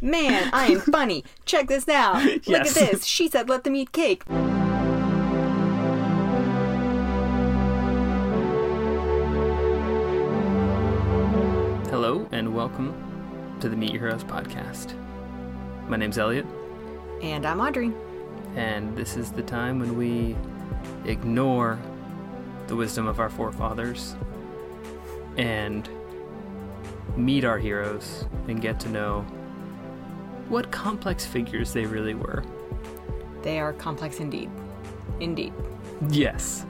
Man, I am funny. Check this out. Look Yes. at this. She said, let them eat cake. Hello and welcome to the Meet Your Heroes podcast. My name's Elliot, And I'm Audrey. and this is the time when we ignore the wisdom of our forefathers and meet our heroes and get to know what complex figures they really were. They are complex indeed. Indeed. Yes.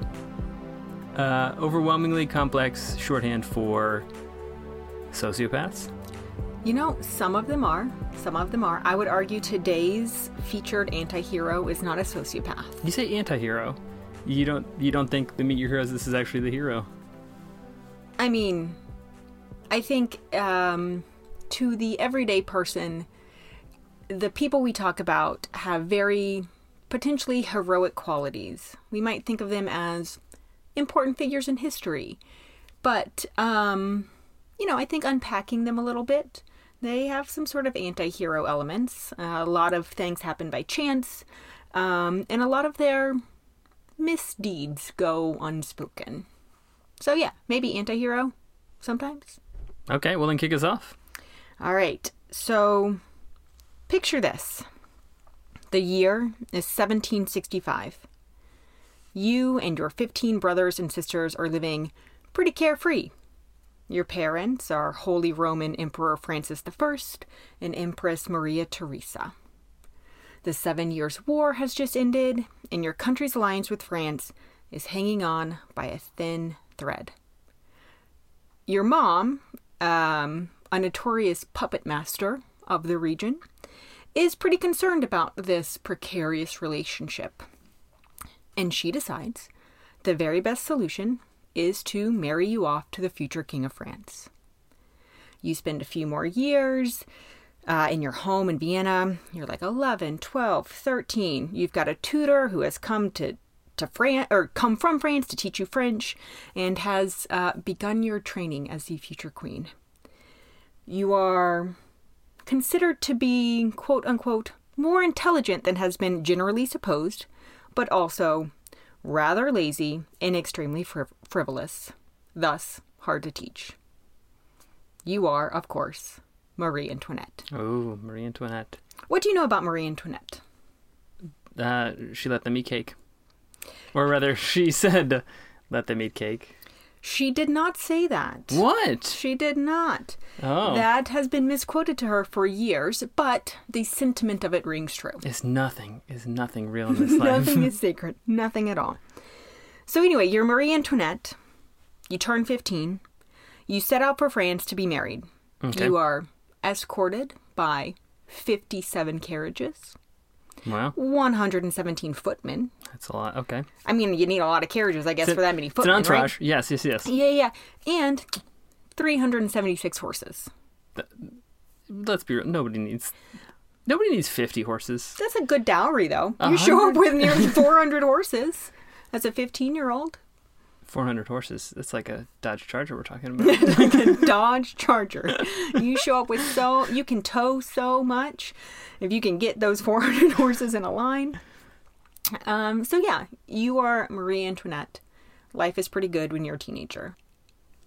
Uh, overwhelmingly complex shorthand for sociopaths. You know, some of them are. Some of them are. I would argue today's featured anti hero is not a sociopath. You say anti-hero. You don't you don't think the Meet Your Heroes this is actually the hero. I mean, I think um, to the everyday person, the people we talk about have very potentially heroic qualities. We might think of them as important figures in history, but um, you know, I think unpacking them a little bit, they have some sort of anti-hero elements. Uh, a lot of things happen by chance, um, and a lot of their misdeeds go unspoken. So yeah, maybe anti-hero sometimes. Okay, well then kick us off. All right. So picture this. The year is 1765. You and your 15 brothers and sisters are living pretty carefree. Your parents are Holy Roman Emperor Francis I and Empress Maria Theresa. The Seven Years' War has just ended, and your country's alliance with France is hanging on by a thin thread. Your mom, um, a notorious puppet master of the region, is pretty concerned about this precarious relationship. And she decides the very best solution is to marry you off to the future King of France. You spend a few more years uh, in your home in Vienna. You're like 11, 12, 13. You've got a tutor who has come to to France or come from France to teach you French and has uh, begun your training as the future queen. You are considered to be quote unquote more intelligent than has been generally supposed, but also rather lazy and extremely friv- frivolous, thus hard to teach. You are, of course, Marie Antoinette. Oh, Marie Antoinette. What do you know about Marie Antoinette? Uh, she let them eat cake, or rather, she said, "Let them eat cake." She did not say that. What? She did not. Oh, That has been misquoted to her for years, but the sentiment of it rings true. is nothing is nothing real in this life. Nothing is sacred. Nothing at all. So, anyway, you're Marie Antoinette. You turn 15. You set out for France to be married. Okay. You are escorted by 57 carriages, Wow, 117 footmen. That's a lot. Okay, I mean, you need a lot of carriages, I guess, It's for that many it's an entourage. right? Yes, yes, yes. Yeah, yeah. And 376 horses. Let's be real. Nobody needs. Nobody needs fifty horses. That's a good dowry, though. You show up with nearly 400 horses as a 15 year old. Four hundred horses. That's like a Dodge Charger we're talking about. like a Dodge Charger. You show up with so you can tow so much if you can get those 400 horses in a line. Um, so yeah, you are Marie Antoinette. Life is pretty good when you're a teenager.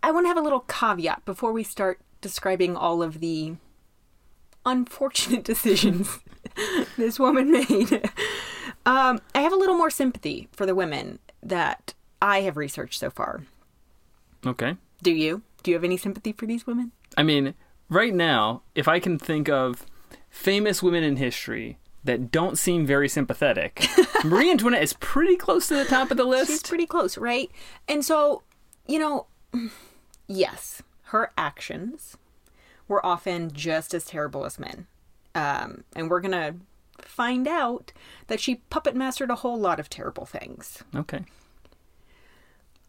I want to have a little caveat before we start describing all of the unfortunate decisions this woman made. Um, I have a little more sympathy for the women that I have researched so far. okay. Do you? Do you have any sympathy for these women? I mean, right now, if I can think of famous women in history that don't seem very sympathetic, Marie Antoinette is pretty close to the top of the list. She's pretty close, right? And so, you know, yes, her actions were often just as terrible as men. Um, and we're going to find out that she puppet mastered a whole lot of terrible things. Okay.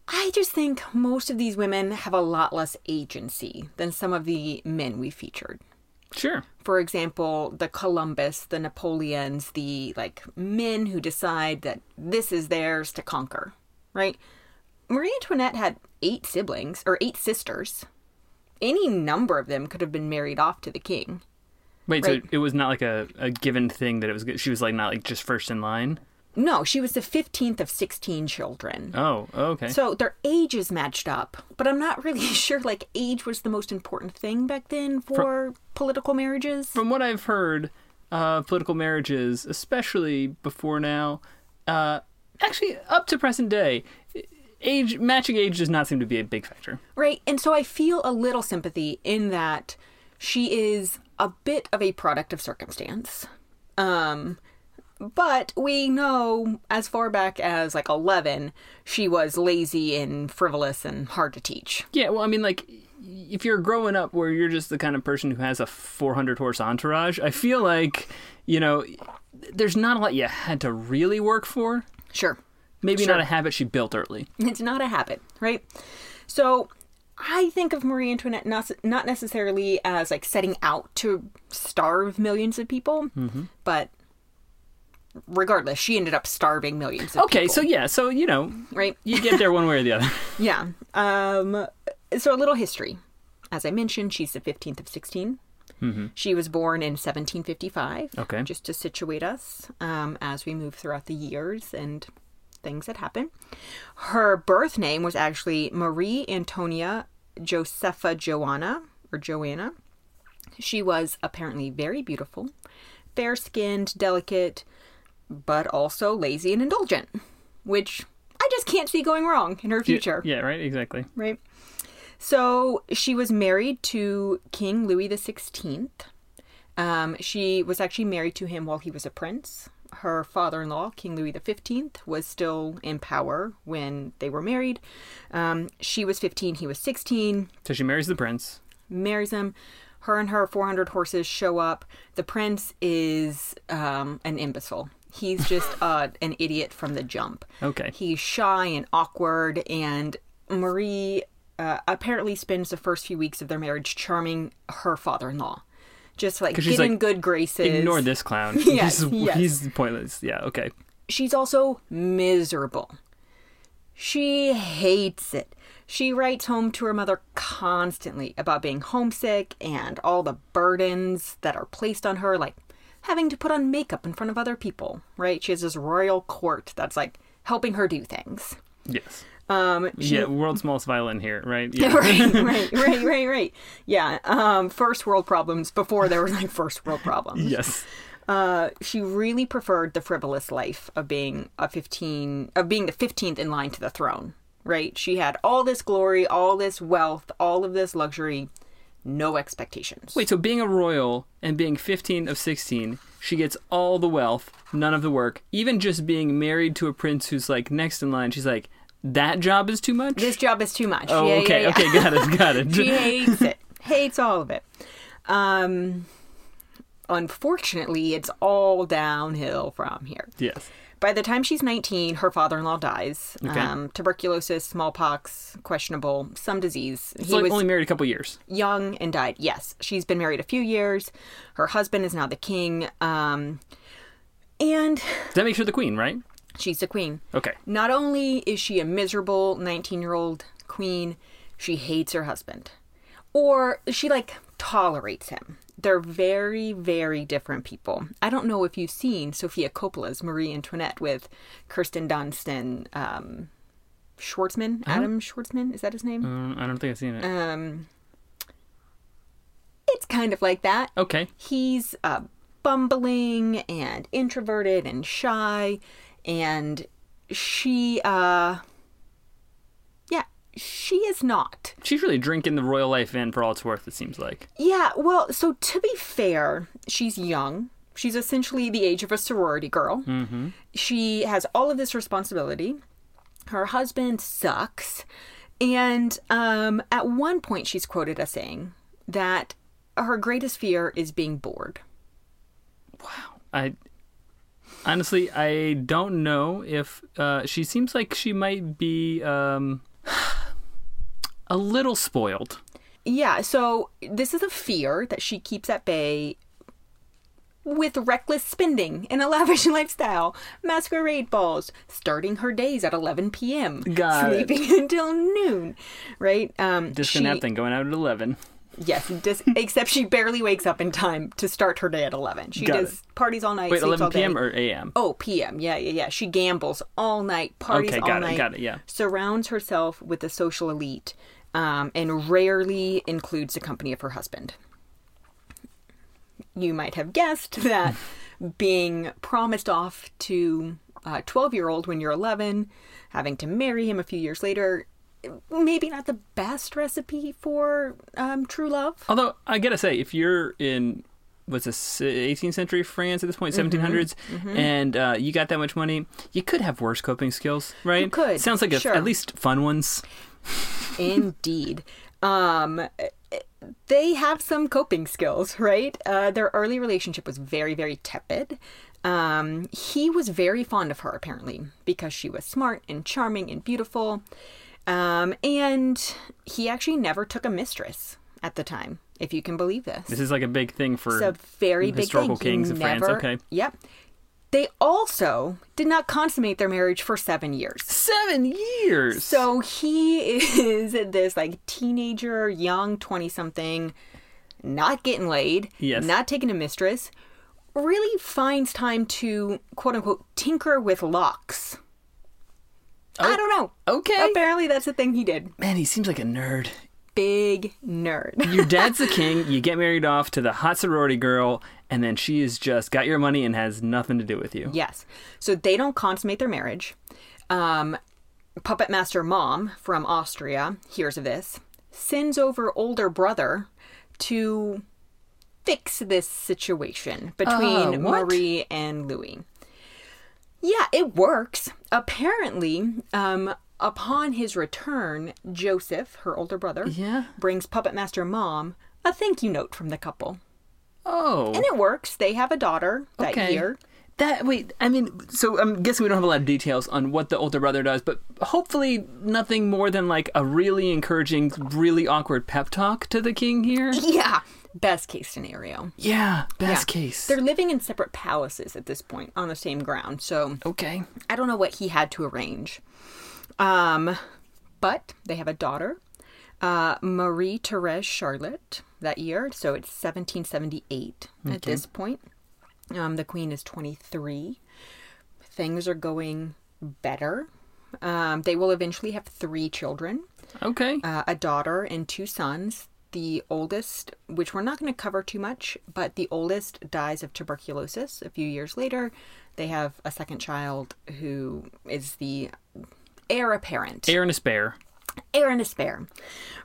I just think most of these women have a lot less agency than some of the men we featured. Sure. For example, the Columbus, the Napoleons, the like men who decide that this is theirs to conquer, right? Marie Antoinette had eight siblings or eight sisters. Any number of them could have been married off to the king. Wait, Right. so it was not like a, a given thing that it was. She was like not like just first in line. No, she was the 15th of 16 children. Oh, okay. So their ages matched up, but I'm not really sure like age was the most important thing back then for political marriages. From what I've heard, uh, political marriages, especially before now, uh, actually up to present day, age matching age does not seem to be a big factor. Right. And so I feel a little sympathy in that she is a bit of a product of circumstance. Um but we know as far back as like 11 she was lazy and frivolous and hard to teach. Yeah, well, I mean, like, if you're growing up where you're just the kind of person who has a 400 horse entourage, I feel like, you know, there's not a lot you had to really work for. Sure. Maybe Sure. not a habit she built early. It's not a habit, right? So I think of Marie Antoinette not, not necessarily as like setting out to starve millions of people, mm-hmm. but regardless, she ended up starving millions of Okay, people. so yeah, so, you know, right? you get there one way or the other. Yeah. Um, so a little history. As I mentioned, she's the 15th of 16. She was born in 1755. Okay. Just to situate us um, as we move throughout the years and things that happen. Her birth name was actually Marie Antonia Josepha Joanna or Joanna. She was apparently very beautiful, fair skinned, delicate, but also lazy and indulgent, which I just can't see going wrong in her future Yeah, right, exactly. right? So she was married to King Louis the Sixteenth. Um, she was actually married to him while he was a prince. Her father-in-law, King Louis the Fifteenth, was still in power when they were married. Um, she was fifteen; he was sixteen. So she marries the prince. Marries him. Her and her 400 horses show up. The prince is um, an imbecile. He's just uh, an idiot from the jump. Okay. He's shy and awkward, and Marie uh, apparently spends the first few weeks of their marriage charming her father-in-law, just like get in like, good graces. Ignore this clown. Yes, he's, yes. he's pointless. Yeah, okay. She's also miserable. She hates it. She writes home to her mother constantly about being homesick and all the burdens that are placed on her, like having to put on makeup in front of other people, right? She has this royal court that's like helping her do things. Yes. Um, she, Yeah, world's smallest violin here, right? Yeah. right, right, right, right, right. Yeah. Um, first world problems before there were like first world problems. yes. Uh, she really preferred the frivolous life of being a 15 of being the 15th in line to the throne right she had all this glory all this wealth all of this luxury no expectations Wait, so being a royal and being 15 of 16, she gets all the wealth, none of the work. Even just being married to a prince who's like next in line, she's like, that job is too much? this job is too much oh, Yeah, okay, yeah, yeah. okay, got it, got it. she hates it hates all of it um unfortunately it's all downhill from here yes. By the time she's 19, her father in law dies. Okay. Um, tuberculosis, smallpox, questionable, some disease. It's like only married a couple years. young and died. Yes, she's been married a few years. Her husband is now the king. Um, and That makes her the queen, right? she's the queen. Okay. Not only is she a miserable 19 year old queen, she hates her husband. Or she like tolerates him. They're very, very different people. I don't know if you've seen Sofia Coppola's Marie Antoinette with Kirsten Dunst and um, Schwartzman. Adam Schwartzman, is that his name? Uh, I don't think I've seen it. Um, it's kind of like that. okay. he's uh, bumbling and introverted and shy and she uh she is not She's really drinking the royal life in for all it's worth, it seems like. yeah well so to be fair she's young she's essentially the age of a sorority girl Mm-hmm. she has all of this responsibility her husband sucks and um at one point she's quoted as saying that her greatest fear is being bored Wow. I honestly I don't know if uh, she seems like she might be um, a little spoiled. Yeah, so this is a fear that she keeps at bay with reckless spending and a lavish lifestyle, masquerade balls, starting her days at 11 p.m., Got it. sleeping until noon, right? Um, Disco she- nap thing going out at eleven. Yes, just, except she barely wakes up in time to start her day at 11. She Got does parties all night, Wait, 11 p.m. or a.m.? Oh, PM. Yeah, yeah, yeah. She gambles all night, parties Okay, all it, night. got it, yeah. Surrounds herself with the social elite, um, and rarely includes the company of her husband. You might have guessed that being promised off to a 12 year old when you're 11, having to marry him a few years later, maybe not the best recipe for um, true love. Although I gotta say, if you're in what's this 18th century France at this point, Mm-hmm, 1700s, and uh, you got that much money, you could have worse coping skills, right? You could, Sounds like a, sure. at least fun ones. Indeed. Um, they have some coping skills, right? Uh, their early relationship was very, very tepid. Um, he was very fond of her, apparently, because she was smart and charming and beautiful. Um, and he actually never took a mistress at the time, if you can believe this. This is like a big thing for It's a very big historical thing. He kings of France. Okay. Yep. They also did not consummate their marriage for seven years. seven years. So he is this like teenager, young 20 something, not getting laid, Yes. not taking a mistress, really finds time to quote unquote tinker with locks. I don't know. okay. Apparently that's the thing he did. Man, he seems like a nerd. Big nerd. Your dad's the king. You get married off to the hot sorority girl, and then she is just got your money and has nothing to do with you. Yes. So they don't consummate their marriage. Um, Puppet Master Mom from Austria hears of this, sends over older brother to fix this situation between Uh. Marie and Louis. Yeah, it works. Apparently, um, upon his return, Joseph, her older brother, Yeah. brings Puppet Master Mom a thank you note from the couple. Oh. And it works. They have a daughter that Okay. year. That wait, I mean, so I'm guessing we don't have a lot of details on what the older brother does, but hopefully nothing more than like a really encouraging, really awkward pep talk to the king here. Yeah. Best case scenario. Yeah, best Yeah. case. They're living in separate palaces at this point on the same ground. So okay. I don't know what he had to arrange. Um, but they have a daughter, uh, Marie Therese Charlotte, that year. So it's 1778 at this point. Um, the queen is 23. Things are going better. Um, they will eventually have three children Okay. uh, a daughter and two sons. The oldest, which we're not going to cover too much, but the oldest dies of tuberculosis a few years later. They have a second child who is the heir apparent. Heir and a spare. Heir and a spare.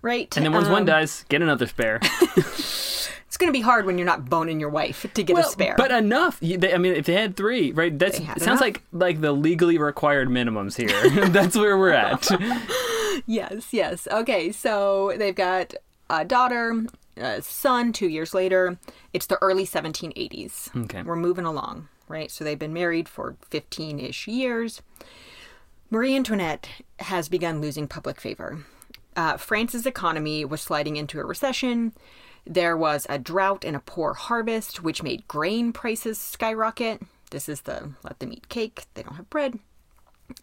Right? And then once one Um, dies, get another spare. It's going to be hard when you're not boning your wife to get a spare. But enough. They- I mean, if they had three, right? That's They had it sounds enough. like like the legally required minimums here. That's where we're at. yes, yes. Okay, so they've got a daughter, a son two years later. It's the early 1780s. Okay. We're moving along, right? So they've been married for 15 ish years. Marie Antoinette has begun losing public favor. Uh, France's economy was sliding into a recession. There was a drought and a poor harvest, which made grain prices skyrocket. This is the let them eat cake. They don't have bread.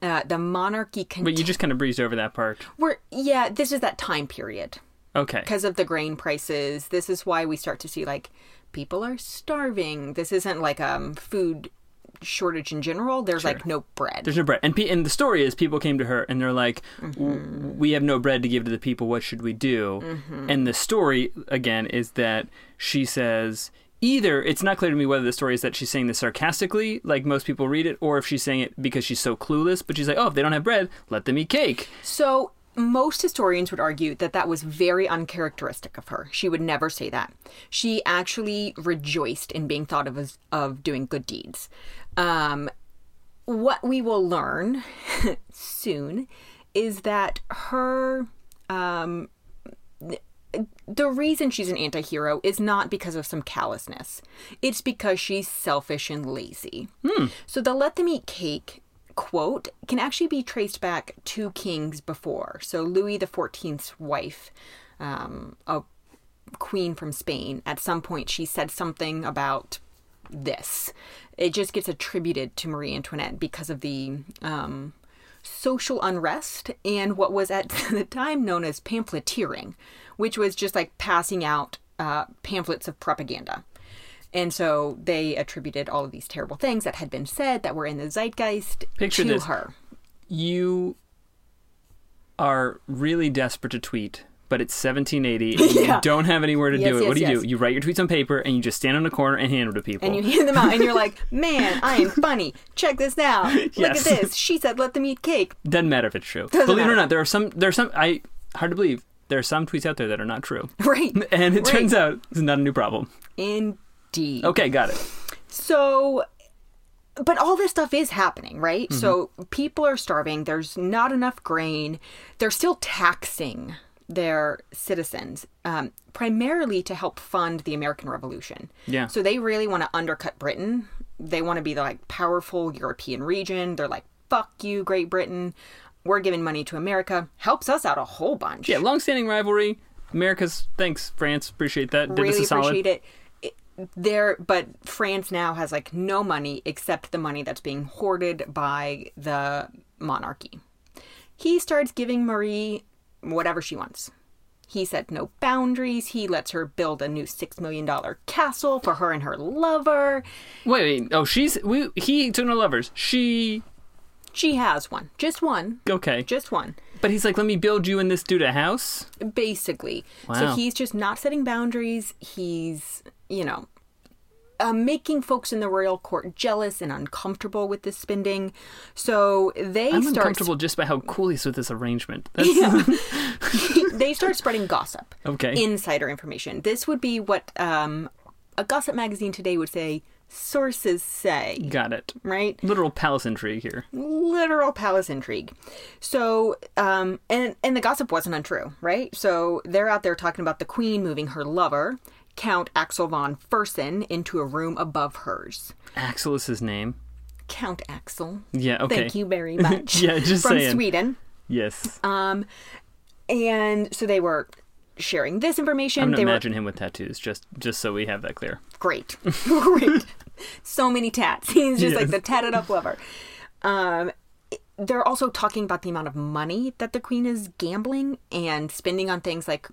Uh, the monarchy But you just kind of breezed over that part. We're yeah, this is that time period Okay. because of the grain prices. This is why we start to see like people are starving. This isn't like um food shortage in general. There's like no bread. There's no bread, and pe- and the story is people came to her and they're like, Mm-hmm. "We have no bread to give to the people. What should we do?" Mm-hmm. And the story again is that she says either it's not clear to me whether the story is that she's saying this sarcastically, like most people read it, or if she's saying it because she's so clueless. But she's like, "Oh, if they don't have bread, let them eat cake." So most historians would argue that that was very uncharacteristic of her. She would never say that. She actually rejoiced in being thought of as of doing good deeds. Um, what we will learn soon is that her um, the reason she's an anti-hero is not because of some callousness. It's because she's selfish and lazy. So the let them eat cake quote can actually be traced back to kings before. So Louis XIV's wife, um, a queen from Spain, at some point she said something about this. It just gets attributed to Marie Antoinette because of the um, social unrest and what was at the time known as pamphleteering, which was just like passing out uh, pamphlets of propaganda. And so they attributed all of these terrible things that had been said that were in the zeitgeist Picture to this. her. You are really desperate to tweet, but it's 1780 and Yeah. you don't have anywhere to Yes, do it. what do yes, you yes. do? You write your tweets on paper and you just stand on a corner and hand them to people. And you hand them out, and you're like, man, I am funny. Check this out. Look Yes. at this. She said, let them eat cake. Doesn't matter if it's true. Doesn't believe it or not, there are some. There are some. I hard to believe. There are some tweets out there that are not true, Right. and it Right. turns out it's not a new problem. Indeed. Okay, got it. So, but all this stuff is happening, right? So people are starving. There's not enough grain. They're still taxing their citizens, um, primarily to help fund the American Revolution. Yeah. So they really want to undercut Britain. They want to be the like powerful European region. They're like, "Fuck you, Great Britain. We're giving money to America. Helps us out a whole bunch." Yeah, long-standing rivalry. America's thanks, France. Appreciate that. Did us really a solid. appreciate it. There, but France now has like no money except the money that's being hoarded by the monarchy. He starts giving Marie whatever she wants. He set no boundaries. He lets her build a new six million dollar castle for her and her lover. Wait, wait. Oh, she's. We. He took no lovers. She. She has one, just one, Okay. just one. But he's like, let me build you and this dude a house. basically. Wow. So he's just not setting boundaries. He's, you know, uh, making folks in the royal court jealous and uncomfortable with this spending. So they I'm start uncomfortable just by how cool he's with this arrangement. That's, they start spreading gossip, Okay. insider information. This would be what um, a gossip magazine today would say. Sources say, Got it. right? Literal palace intrigue here. literal palace intrigue. So, um, and and the gossip wasn't untrue, right? So they're out there talking about the queen moving her lover, Count Axel von Fersen, into a room above hers. Axel is his name. Count Axel. Yeah. Okay. Thank you very much. Yeah, just from saying. Sweden. Yes. Um, and so they were sharing this information. I'm gonna they imagine him with tattoos, just just so we have that clear. great, great. So many tats. He's just like Yes. the tatted up lover. Um, they're also talking about the amount of money that the queen is gambling and spending on things like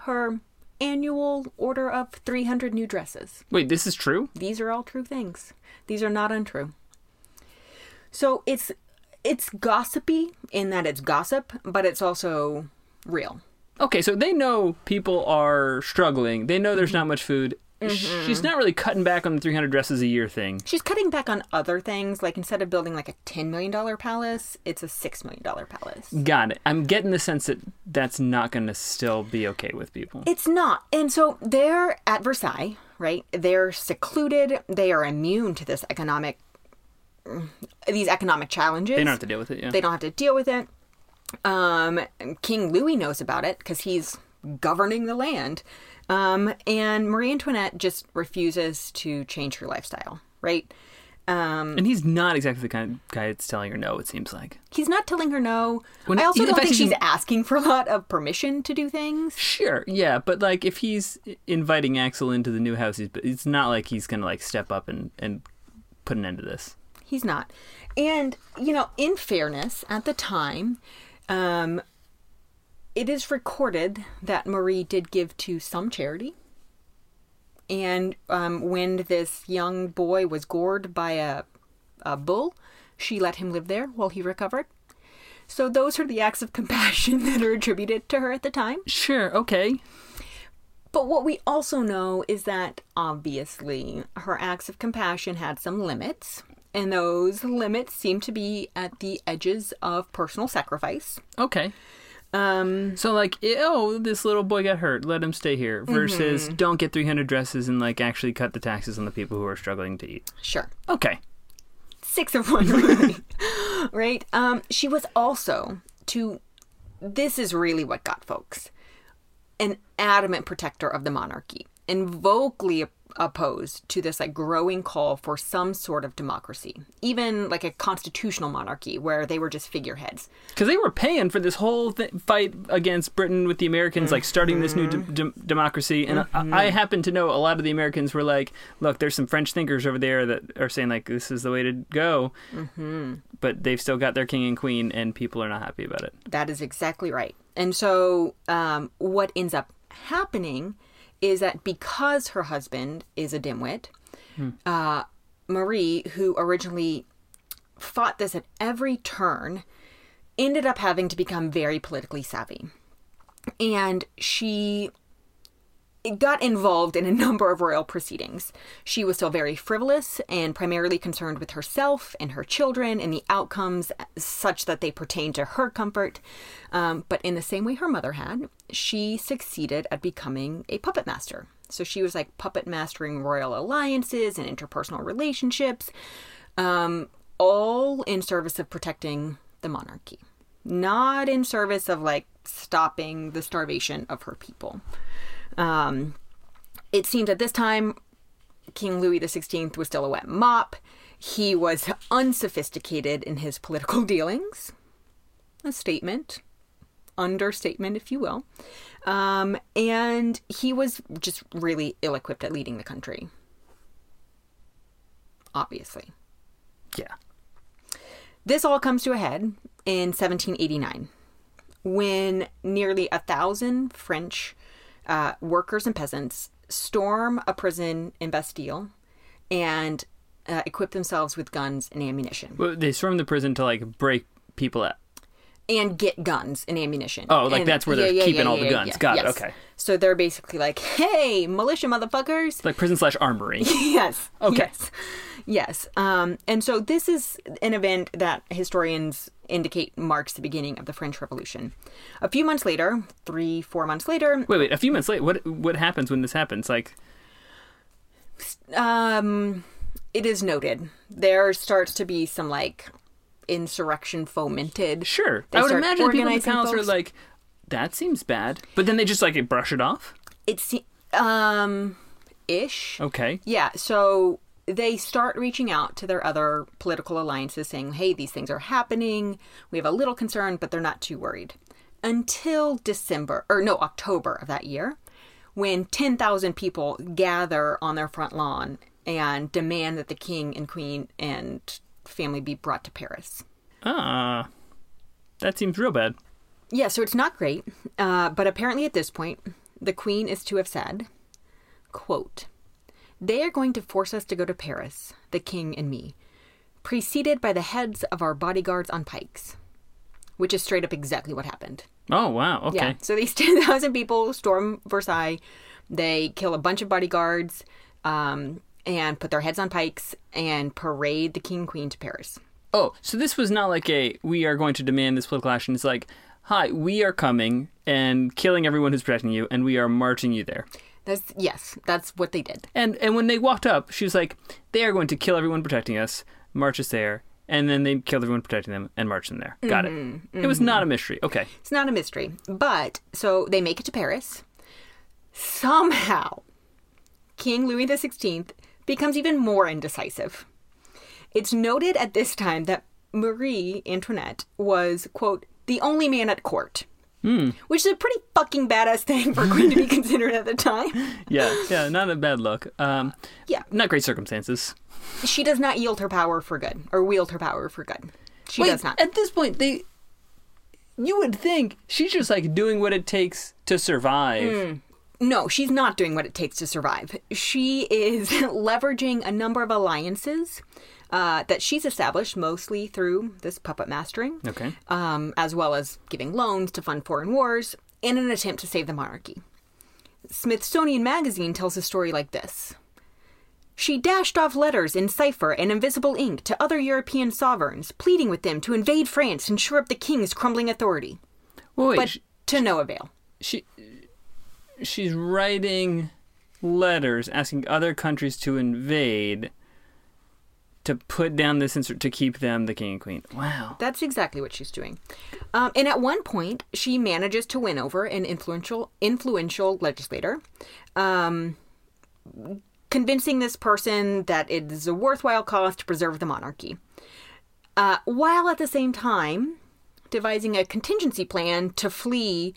her annual order of 300 new dresses. Wait, this is true? These are all true things. These are not untrue. So it's it's gossipy in that it's gossip, but it's also real. Okay, so they know people are struggling. They know there's mm-hmm. not much food. Mm-hmm. She's not really cutting back on the 300 dresses a year thing. She's cutting back on other things. Like instead of building like a $10 million palace, it's a $6 million palace. Got it. I'm getting the sense that that's not going to still be okay with people. It's not. And so they're at Versailles, right? They're secluded. They are immune to this economic, these economic challenges. They don't have to deal with it, yeah. They don't have to deal with it. Um, King Louis knows about it because he's governing the land. Um, and Marie Antoinette just refuses to change her lifestyle, right? Um, and he's not exactly the kind of guy that's telling her no, it seems like. he's not telling her no. When- I also don't think she's asking for a lot of permission to do things. Sure, yeah, but like if he's inviting Axel into the new house, it's not like he's going to like step up and, and put an end to this. He's not. And, you know, in fairness, at the time, um, it is recorded that Marie did give to some charity. And um, when this young boy was gored by a, a bull, she let him live there while he recovered. So those are the acts of compassion that are attributed to her at the time. Sure, okay. But what we also know is that obviously her acts of compassion had some limits, and those limits seem to be at the edges of personal sacrifice. Okay. Um, So like, oh, this little boy got hurt, let him stay here. Versus, Mm-hmm. don't get 300 dresses and like actually cut the taxes on the people who are struggling to eat. sure. Okay. Six of one, really. right? Um, she was also, to this is really what got folks, an adamant protector of the monarchy and vocally opposed to this like growing call for some sort of democracy, even like a constitutional monarchy where they were just figureheads. Because they were paying for this whole th- fight against Britain with the Americans, like starting this new Mm-hmm. d- d- democracy. And I-, I happen to know a lot of the Americans were like, "Look, there's some French thinkers over there that are saying like this is the way to go," mm-hmm. but they've still got their king and queen, and people are not happy about it. That is exactly right. And so, um, what ends up happening is that because her husband is a dimwit, uh, Marie, who originally fought this at every turn, ended up having to become very politically savvy. And she got involved in a number of royal proceedings. She was still very frivolous and primarily concerned with herself and her children and the outcomes such that they pertain to her comfort. Um, but in the same way her mother had, she succeeded at becoming a puppet master. So she was like puppet mastering royal alliances and interpersonal relationships, um, all in service of protecting the monarchy, not in service of like stopping the starvation of her people. Um, it seems at this time, King Louis XVI was still a wet mop. He was unsophisticated in his political dealings. A statement, understatement, if you will. Um, and he was just really ill equipped at leading the country. Obviously. Yeah. This all comes to a head in 1789 when nearly a thousand French uh, workers and peasants storm a prison in Bastille and uh, equip themselves with guns and ammunition Well, they storm the prison to like break people out. And get guns and ammunition. Oh, like And- that's where they're keeping all the guns. Got it, okay. So they're basically like, "Hey, militia motherfuckers!" Like prison slash armory. yes. Okay. Yes. Yes. Um, and so this is an event that historians indicate marks the beginning of the French Revolution. A few months later, three, four months later, wait, wait. A few months later, what what happens when this happens? Like, um, it is noted there starts to be some like insurrection fomented. sure, They I would imagine people in the palace are like, that seems bad, but then they just like brush it off. It's um, ish. Okay. Yeah, so they start reaching out to their other political alliances saying, hey, these things are happening. We have a little concern, but they're not too worried. Until December, or no, October of that year, when 10,000 people gather on their front lawn and demand that the king and queen and family be brought to Paris. Ah, that seems real bad. Yeah, so it's not great. Uh, but apparently at this point, the queen is to have said, quote, They are going to force us to go to Paris, the king and me, preceded by the heads of our bodyguards on pikes. Which is straight up exactly what happened. Oh wow. Okay. Yeah. So these 10,000 people storm Versailles. They kill a bunch of bodyguards um, and put their heads on pikes and parade the king queen to Paris. Oh, so this was not like a we are going to demand this political action. It's like, hi, we are coming and killing everyone who's protecting you, and we are marching you there. That's yes, that's what they did. And and when they walked up, she was like, they are going to kill everyone protecting us, march us there, and then they killed everyone protecting them and marched them there. Got it. Mm-hmm, it was not a mm-hmm. mystery. Okay. It's not a mystery. But so they make it to Paris. Somehow, King Louis XVI becomes even more indecisive. It's noted at this time that Marie Antoinette was, quote, the only man at court. Which is a pretty fucking badass thing for a queen to be considered at the time. Yeah, yeah, not a bad look. Um, Yeah. not great circumstances. She does not yield her power for good, or wield her power for good. She Wait, does not. At this point, they. You would think she's just like doing what it takes to survive. No, she's not doing what it takes to survive. She is leveraging a number of alliances uh, that she's established mostly through this puppet mastering, Okay. um, as well as giving loans to fund foreign wars in an attempt to save the monarchy. Smithsonian Magazine tells a story like this. She dashed off letters in cipher and invisible ink to other European sovereigns, pleading with them to invade France and shore up the king's crumbling authority, Well, wait, but sh- to no avail. she she's writing letters asking other countries to invade to put down this insert to keep them the king and queen. Wow. That's exactly what she's doing. Um, and at one point, she manages to win over an influential influential legislator, um, convincing this person that it is a worthwhile cause to preserve the monarchy, uh, while at the same time devising a contingency plan to flee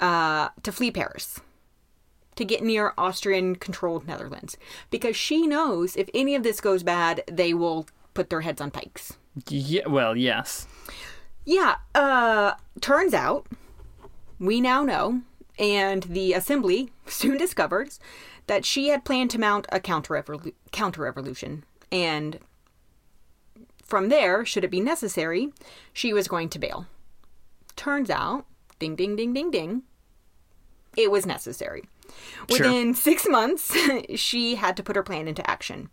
uh, to flee Paris, to get near Austrian-controlled Netherlands, because she knows if any of this goes bad, they will put their heads on pikes. Yeah, well, yes. Yeah, uh, turns out, we now know, and the assembly soon discovers, that she had planned to mount a counter revolution. And from there, should it be necessary, she was going to bail. Turns out, ding, ding, ding, ding, ding, it was necessary. Sure. Within six months, she had to put her plan into action.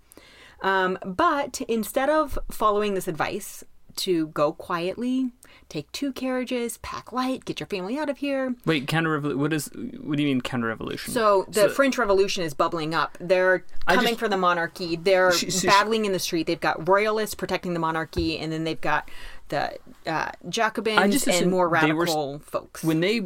Um, but instead of following this advice to go quietly, take two carriages, pack light, get your family out of here. Wait, counter revolution. What is? What do you mean counter revolution? So the French Revolution is bubbling up. They're coming just- for the monarchy. They're She- she- battling in the street. They've got royalists protecting the monarchy, and then they've got the uh, Jacobins and more they were- radical folks. when they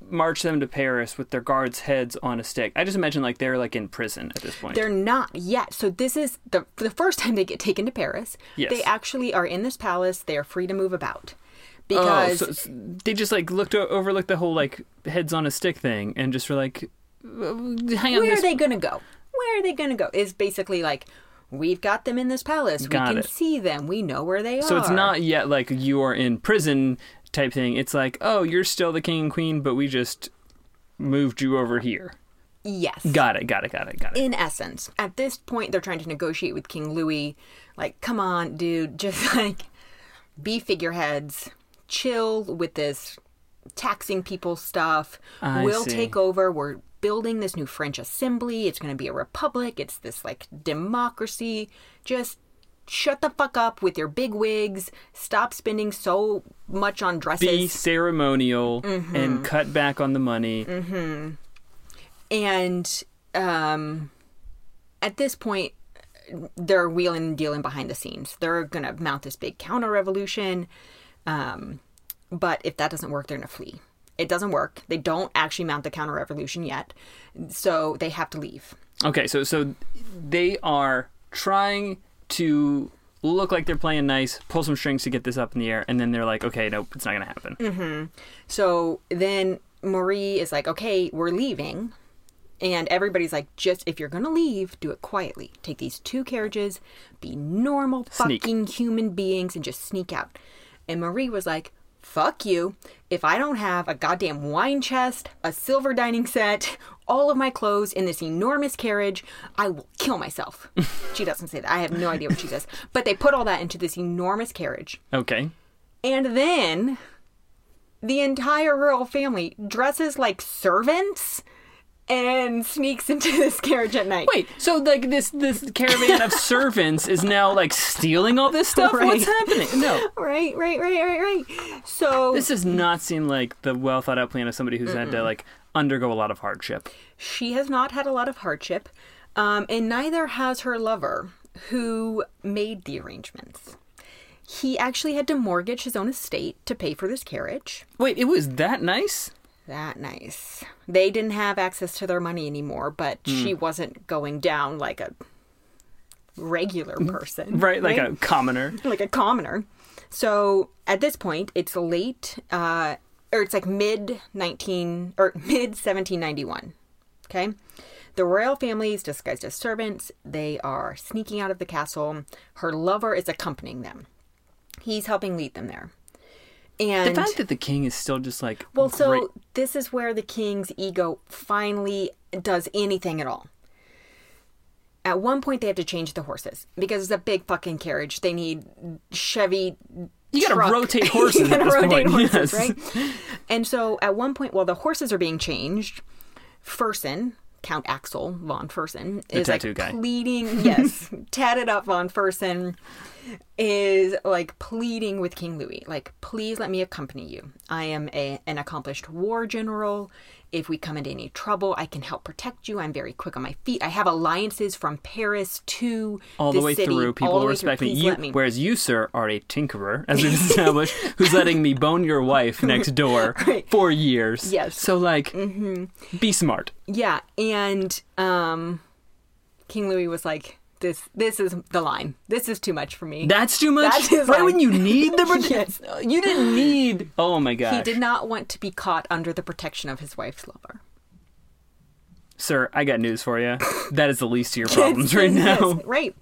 march them to Paris with their guards' heads on a stick, I just imagine like they're like in prison at this point. They're not yet. So this is the the first time they get taken to Paris. Yes. They actually are in this palace. They are free to move about oh, because so they just like looked overlooked the whole like heads on a stick thing and just were like, "Uh, hang on, where this are they going to go? Where are they going to go? Is basically like we've got them in this palace. Got we can it. see them. We know where they are. So it's not yet like you are in prison type thing. It's like, oh, you're still the king and queen, but we just moved you over here. Yes. Got it, got it, got it, got it. in essence, at this point, they're trying to negotiate with King Louis. Like, come on, dude, just like be figureheads, chill with this taxing people stuff. I we'll see. take over. We're building this new French assembly. It's going to be a republic. It's this like democracy. Just shut the fuck up with your big wigs. Stop spending so much on dresses. Be ceremonial Mm-hmm. and cut back on the money. and um, at this point they're wheeling and dealing behind the scenes they're gonna mount this big counter revolution um, but if that doesn't work they're gonna flee it doesn't work they don't actually mount the counter revolution yet so they have to leave Okay, so so they are trying to look like they're playing nice, pull some strings to get this up in the air, and then they're like, okay, nope, it's not gonna happen. Mm-hmm. So then Marie is like, okay, we're leaving. And everybody's like, just if you're going to leave, do it quietly. Take these two carriages, be normal Sneak. fucking human beings, and just sneak out. And Marie was like, fuck you. If I don't have a goddamn wine chest, a silver dining set, all of my clothes in this enormous carriage, I will kill myself. she doesn't say that. I have no idea what she says. But they put all that into this enormous carriage. Okay. And then the entire royal family dresses like servants and sneaks into this carriage at night. Wait, so like this this caravan of servants is now like stealing all this stuff? Right. What's happening? No. Right, right, right, right, right. So This does not seem like the well thought out plan of somebody who's had to like undergo a lot of hardship. she has not had a lot of hardship, um, and neither has her lover, who made the arrangements. He actually had to mortgage his own estate to pay for this carriage. Wait, it was that nice? That nice. They didn't have access to their money anymore, but she wasn't going down like a regular person. Right, like a commoner. like a commoner. So at this point, it's late, uh, or it's like mid nineteen or mid seventeen ninety one. Okay, the royal family is disguised as servants. They are sneaking out of the castle. Her lover is accompanying them. He's helping lead them there. The fact that the king is still just like well, so great- this is where the king's ego finally does anything at all. At one point, they have to change the horses because it's a big fucking carriage. They need Chevy. You gotta truck. rotate horses you gotta this rotate point, horses, yes. right? And so, at one point, while the horses are being changed, Fersen, Count Axel von Fersen, is like guy. pleading. Yes, tatted up von Fersen is like pleading with King Louis, like, please let me accompany you. I am a, an accomplished war general. If we come into any trouble, I can help protect you. I'm very quick on my feet. I have alliances from Paris to all the way city, through, all people the will way respect through. me. You, me. whereas you, sir, are a tinkerer, as we've established, who's letting me bone your wife next door Right. for years. Yes. So like, be smart. Yeah, and um King Louis was like, "This, this is the line. This is too much for me." That's too much. That is right when you need the protection. Yes. You didn't need. Oh my god. he did not want to be caught under the protection of his wife's lover. Sir, I got news for you. That is the least of your problems right Yes, now. right.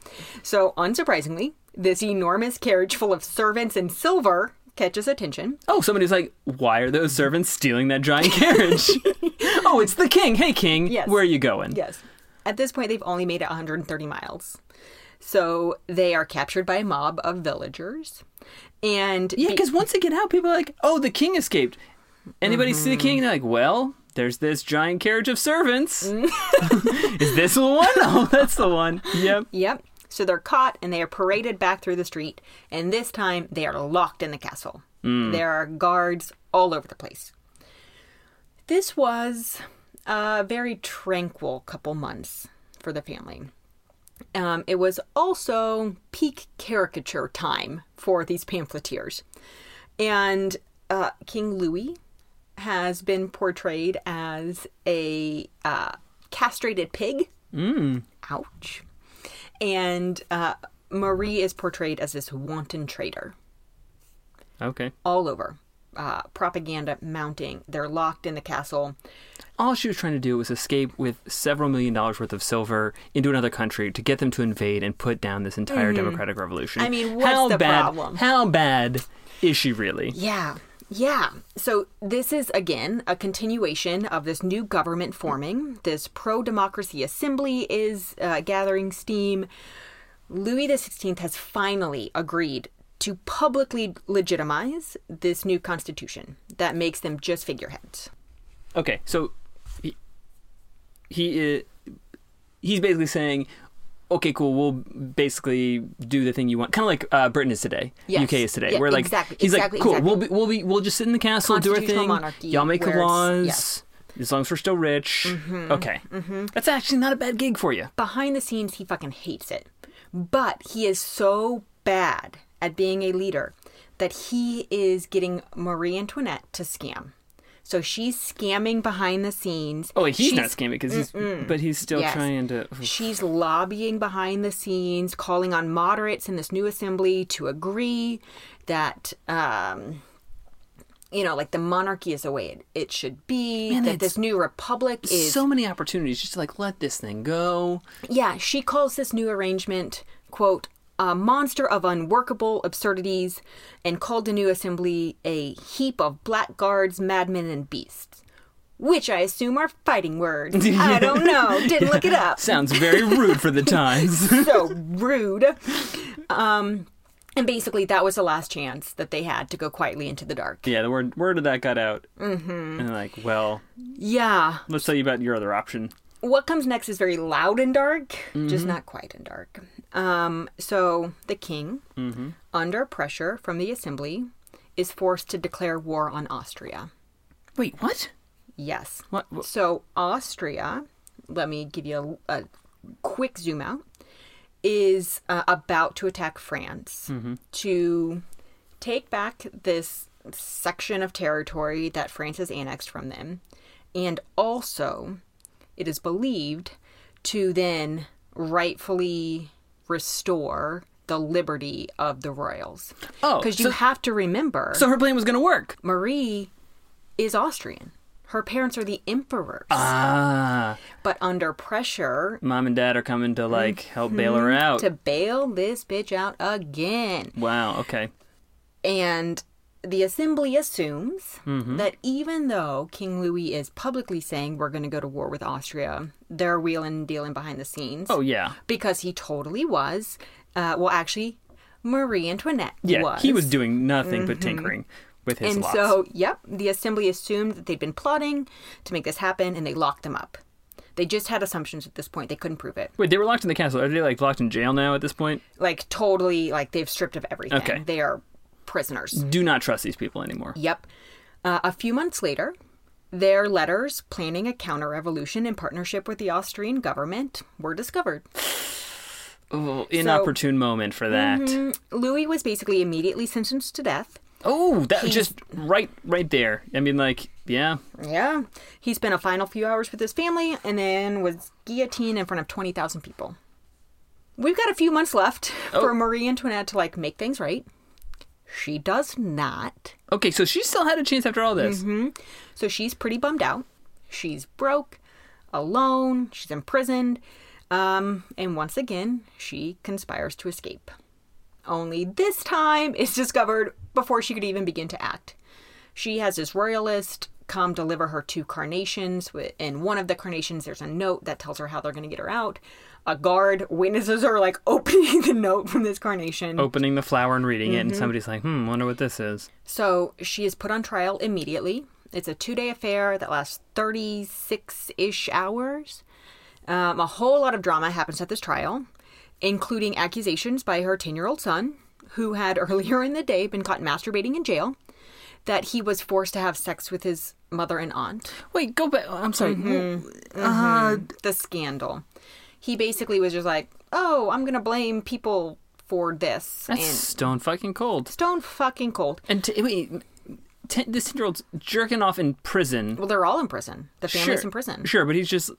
So, unsurprisingly, this enormous carriage full of servants and silver catches attention. Oh, somebody's like, why are those servants stealing that giant carriage? oh, it's the king. Hey, king. Yes. Where are you going? Yes. At this point, they've only made it 130 miles. So they are captured by a mob of villagers. And Yeah, be- because once they get out, people are like, oh, the king escaped. Anybody see the mm-hmm. king? They're like, well, there's this giant carriage of servants. Mm. is this the one? Oh, that's the one. Yep. Yep. So they're caught and they are paraded back through the street. And this time they are locked in the castle. Mm. There are guards all over the place. This was a very tranquil couple months for the family. Um, it was also peak caricature time for these pamphleteers. And uh, King Louis has been portrayed as a uh, castrated pig. Mm. Ouch. And uh, Marie is portrayed as this wanton traitor Okay. all over. Uh, propaganda mounting. They're locked in the castle. All she was trying to do was escape with several million dollars worth of silver into another country to get them to invade and put down this entire democratic revolution. Mm-hmm. I mean, what's how the bad, problem? How bad is she really? Yeah. Yeah. So this is again a continuation of this new government forming. This pro-democracy assembly is uh, gathering steam. Louis XVI has finally agreed to publicly legitimize this new constitution that makes them just figureheads. Okay, so he, he is, he's basically saying, okay, cool, we'll basically do the thing you want, kind of like uh, Britain is today, Yes. UK is today, Yeah, where like exactly, he's exactly, like, cool, exactly. we'll be, we'll be, we'll just sit in the castle, do our thing, monarchy, y'all make the laws. yes. As long as we're still rich, Mm-hmm. okay, that's actually not a bad gig for you. behind the scenes he fucking hates it but he is so bad at being a leader that he is getting marie antoinette to scam so she's scamming behind the scenes Oh, he's She's- not scamming because he's, but he's still Yes. trying to. She's lobbying behind the scenes, calling on moderates in this new assembly to agree that, um, you know, like the monarchy is the way it, it should be, Man, that this new republic is So many opportunities just to like let this thing go. Yeah, she calls this new arrangement, quote, a monster of unworkable absurdities, and called the new assembly a heap of blackguards, madmen, and beasts. Which I assume are fighting words. I don't know. Didn't look it up. Sounds very rude for the times. So rude. Um, and basically, that was the last chance that they had to go quietly into the dark. yeah, the word word of that got out, mm-hmm. and like, well, Yeah. let's tell you about your other option. What comes next is very loud and dark, just not quite in dark. Um, so the king, under pressure from the assembly, is forced to declare war on Austria. Wait, what? Yes. What? what? So Austria, let me give you a, a quick zoom out, is uh, about to attack France to take back this section of territory that France has annexed from them, and also it is believed to then rightfully restore the liberty of the royals. Oh, because you so- have to remember, So her plan was going to work. Marie is Austrian. Her parents are the emperors. Ah, but under pressure mom and dad are coming to like help bail her out. to bail this bitch out again. Wow. Okay. And the assembly assumes Mm-hmm. that even though King Louis is publicly saying we're going to go to war with Austria, they're wheeling and dealing behind the scenes. Oh yeah. Because he totally was. Uh, well, actually, Marie Antoinette Yeah. was. He was doing nothing but tinkering with his And lots. so, yep, the assembly assumed that they'd been plotting to make this happen and they locked them up. They just had assumptions at this point. They couldn't prove it. Wait, they were locked in the castle. Are they like locked in jail now at this point? Like, totally, like, they've stripped of everything. Okay. They are prisoners. Do not trust these people anymore. Yep. Uh, a few months later, their letters planning a counter revolution in partnership with the Austrian government were discovered. Oh, inopportune moment for that. Louis was basically immediately sentenced to death, Oh, that He's- just right, right there. I mean, like, yeah. Yeah. He spent a final few hours with his family and then was guillotined in front of 20,000 people. We've got a few months left for Oh. Marie Antoinette to like make things right. She does not. Okay, so she still had a chance after all this. So she's pretty bummed out. She's broke, alone, she's imprisoned. Um, and once again, she conspires to escape. Only this time it's discovered before she could even begin to act. She has this royalist come deliver her two carnations. In one of the carnations, there's a note that tells her how they're going to get her out. A guard witnesses her like opening the note from this carnation. Opening the flower and reading it, Mm-hmm. and somebody's like, hmm, wonder what this is. So she is put on trial immediately. It's a two day affair that lasts 36 ish hours. Um, a whole lot of drama happens at this trial, including accusations by her 10 year old son, who had earlier in the day been caught masturbating in jail, that he was forced to have sex with his mother and aunt. Wait, go back. I'm sorry. Mm-hmm. Uh, The scandal. He basically was just like, oh, I'm going to blame people for this. that's and stone fucking cold. stone fucking cold. And t- wait, ten, this ten year old's jerking off in prison. Well, they're all in prison. The family's sure, in prison. Sure, but he's just.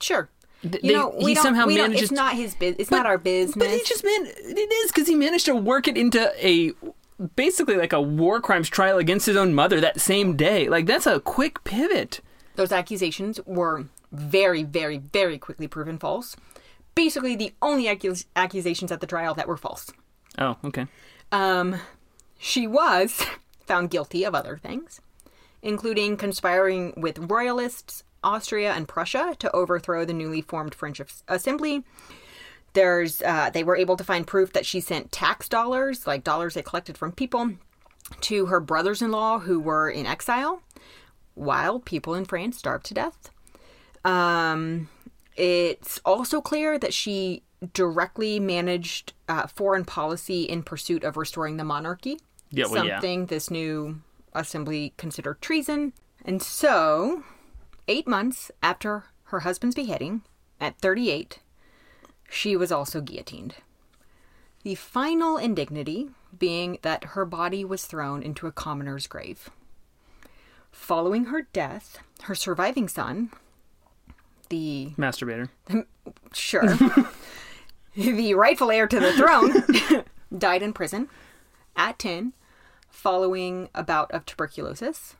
Sure. th- You they- know, he somehow we don't- manages. It's not his business. It's but- not our business. But he just man, it is because he managed to work it into a basically like a war crimes trial against his own mother that same day. Like that's a quick pivot. Those accusations were very, very, very quickly proven false. Basically, the only accus- accusations at the trial that were false. Oh, okay. Um, she was found guilty of other things, including conspiring with royalists, Austria, and Prussia to overthrow the newly formed French Assembly. There's, uh, they were able to find proof that she sent tax dollars, like dollars they collected from people, to her brothers-in-law who were in exile, while people in France starved to death. Um, it's also clear that she directly managed uh, foreign policy in pursuit of restoring the monarchy. Yeah, well, yeah. something this new assembly considered treason. And so, eight months after her husband's beheading, at 38, she was also guillotined. The final indignity being that her body was thrown into a commoner's grave. Following her death, her surviving son, the Masturbator. sure, the rightful heir to the throne, died in prison at 10 following a bout of tuberculosis.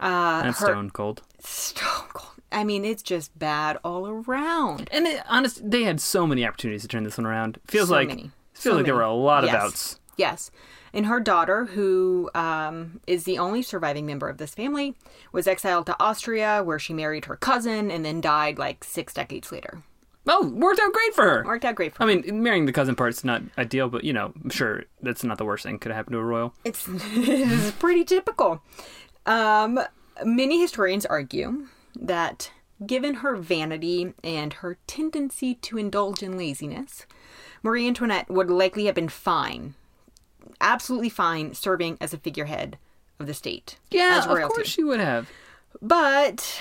Uh, That's her stone cold. stone cold. I mean, it's just bad all around. And it, honest, they had so many opportunities to turn this one around. Feels So like many. feels So like there were a lot of outs. Yes. And her daughter, who um, is the only surviving member of this family, was exiled to Austria, where she married her cousin and then died like six decades later. Oh, worked out great for her. Worked out great for I her. mean, marrying the cousin part's not ideal, but you know, I'm sure that's not the worst thing could happen to a royal. It's, it's pretty typical. Um, many historians argue that given her vanity and her tendency to indulge in laziness, Marie Antoinette would likely have been fine, absolutely fine, serving as a figurehead of the state. Yeah, of course she would have. But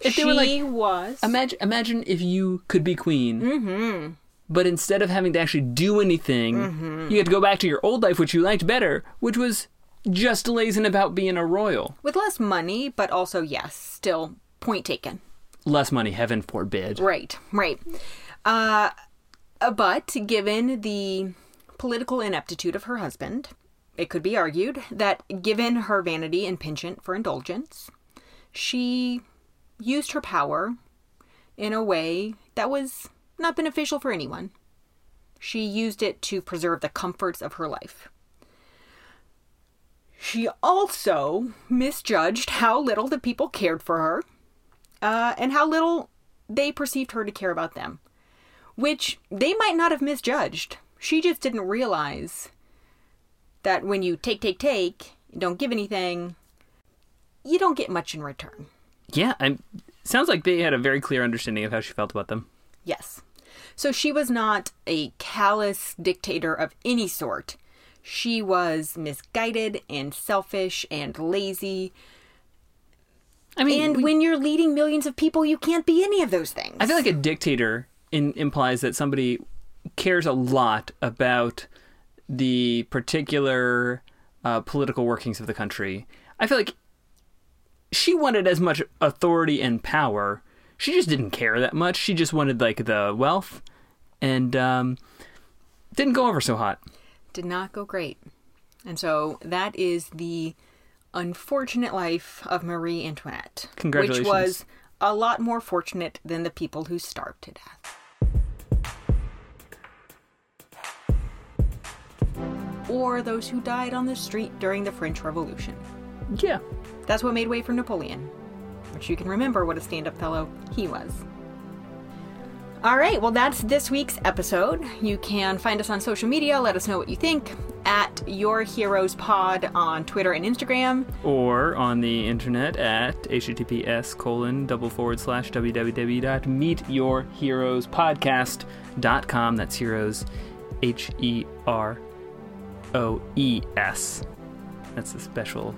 If she they were like, was imagine, imagine if you could be queen, mm-hmm. but instead of having to actually do anything, Mm-hmm. you had to go back to your old life, which you liked better, which was just lazing about being a royal. with less money, but also yes, still point taken. Less money, heaven forbid. Right, right. Uh, uh, but given the political ineptitude of her husband, it could be argued that given her vanity and penchant for indulgence, she used her power in a way that was not beneficial for anyone. She used it to preserve the comforts of her life. She also misjudged how little the people cared for her uh, and how little they perceived her to care about them, which they might not have misjudged. She just didn't realize that when you take, take, take, don't give anything, you don't get much in return. Yeah, sounds like they had a very clear understanding of how she felt about them. Yes. So she was not a callous dictator of any sort. She was misguided and selfish and lazy. I mean, And we- when you're leading millions of people, you can't be any of those things. I feel like a dictator in, implies that somebody cares a lot about the particular uh, political workings of the country. I feel like she wanted as much authority and power. She just didn't care that much. She just wanted like the wealth, and um, didn't go over so hot. Did not go great. And so that is the unfortunate life of Marie Antoinette. Congratulations. Which was a lot more fortunate than the people who starved to death. Or those who died on the street during the French Revolution. Yeah. That's what made way for Napoleon, which you can remember what a stand up fellow he was. All right, well, that's this week's episode. You can find us on social media. Let us know what you think at Your Heroes Pod on Twitter and Instagram. Or on the internet at https colon double forward slash www.meetyourheroespodcast.com. That's heroes, H E R O E S. That's the special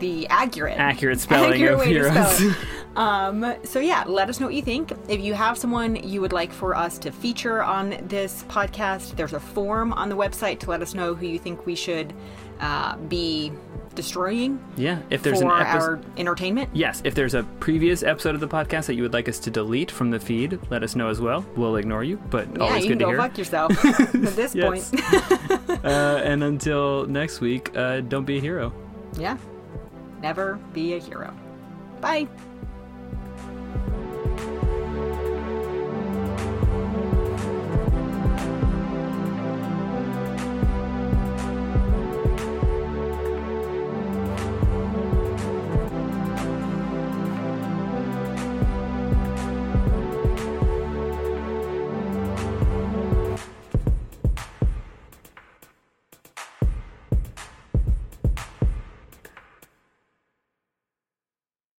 The accurate, accurate spelling accurate of way to spell heroes. Um, so yeah, let us know what you think. If you have someone you would like for us to feature on this podcast, there's a form on the website to let us know who you think we should uh, be destroying yeah, if there's for an episode. our entertainment. Yes, if there's a previous episode of the podcast that you would like us to delete from the feed, let us know as well. We'll ignore you, but Yeah, always you can good to go hear. fuck yourself at this point. uh, and until next week, uh, don't be a hero. yeah. Never be a hero. Bye.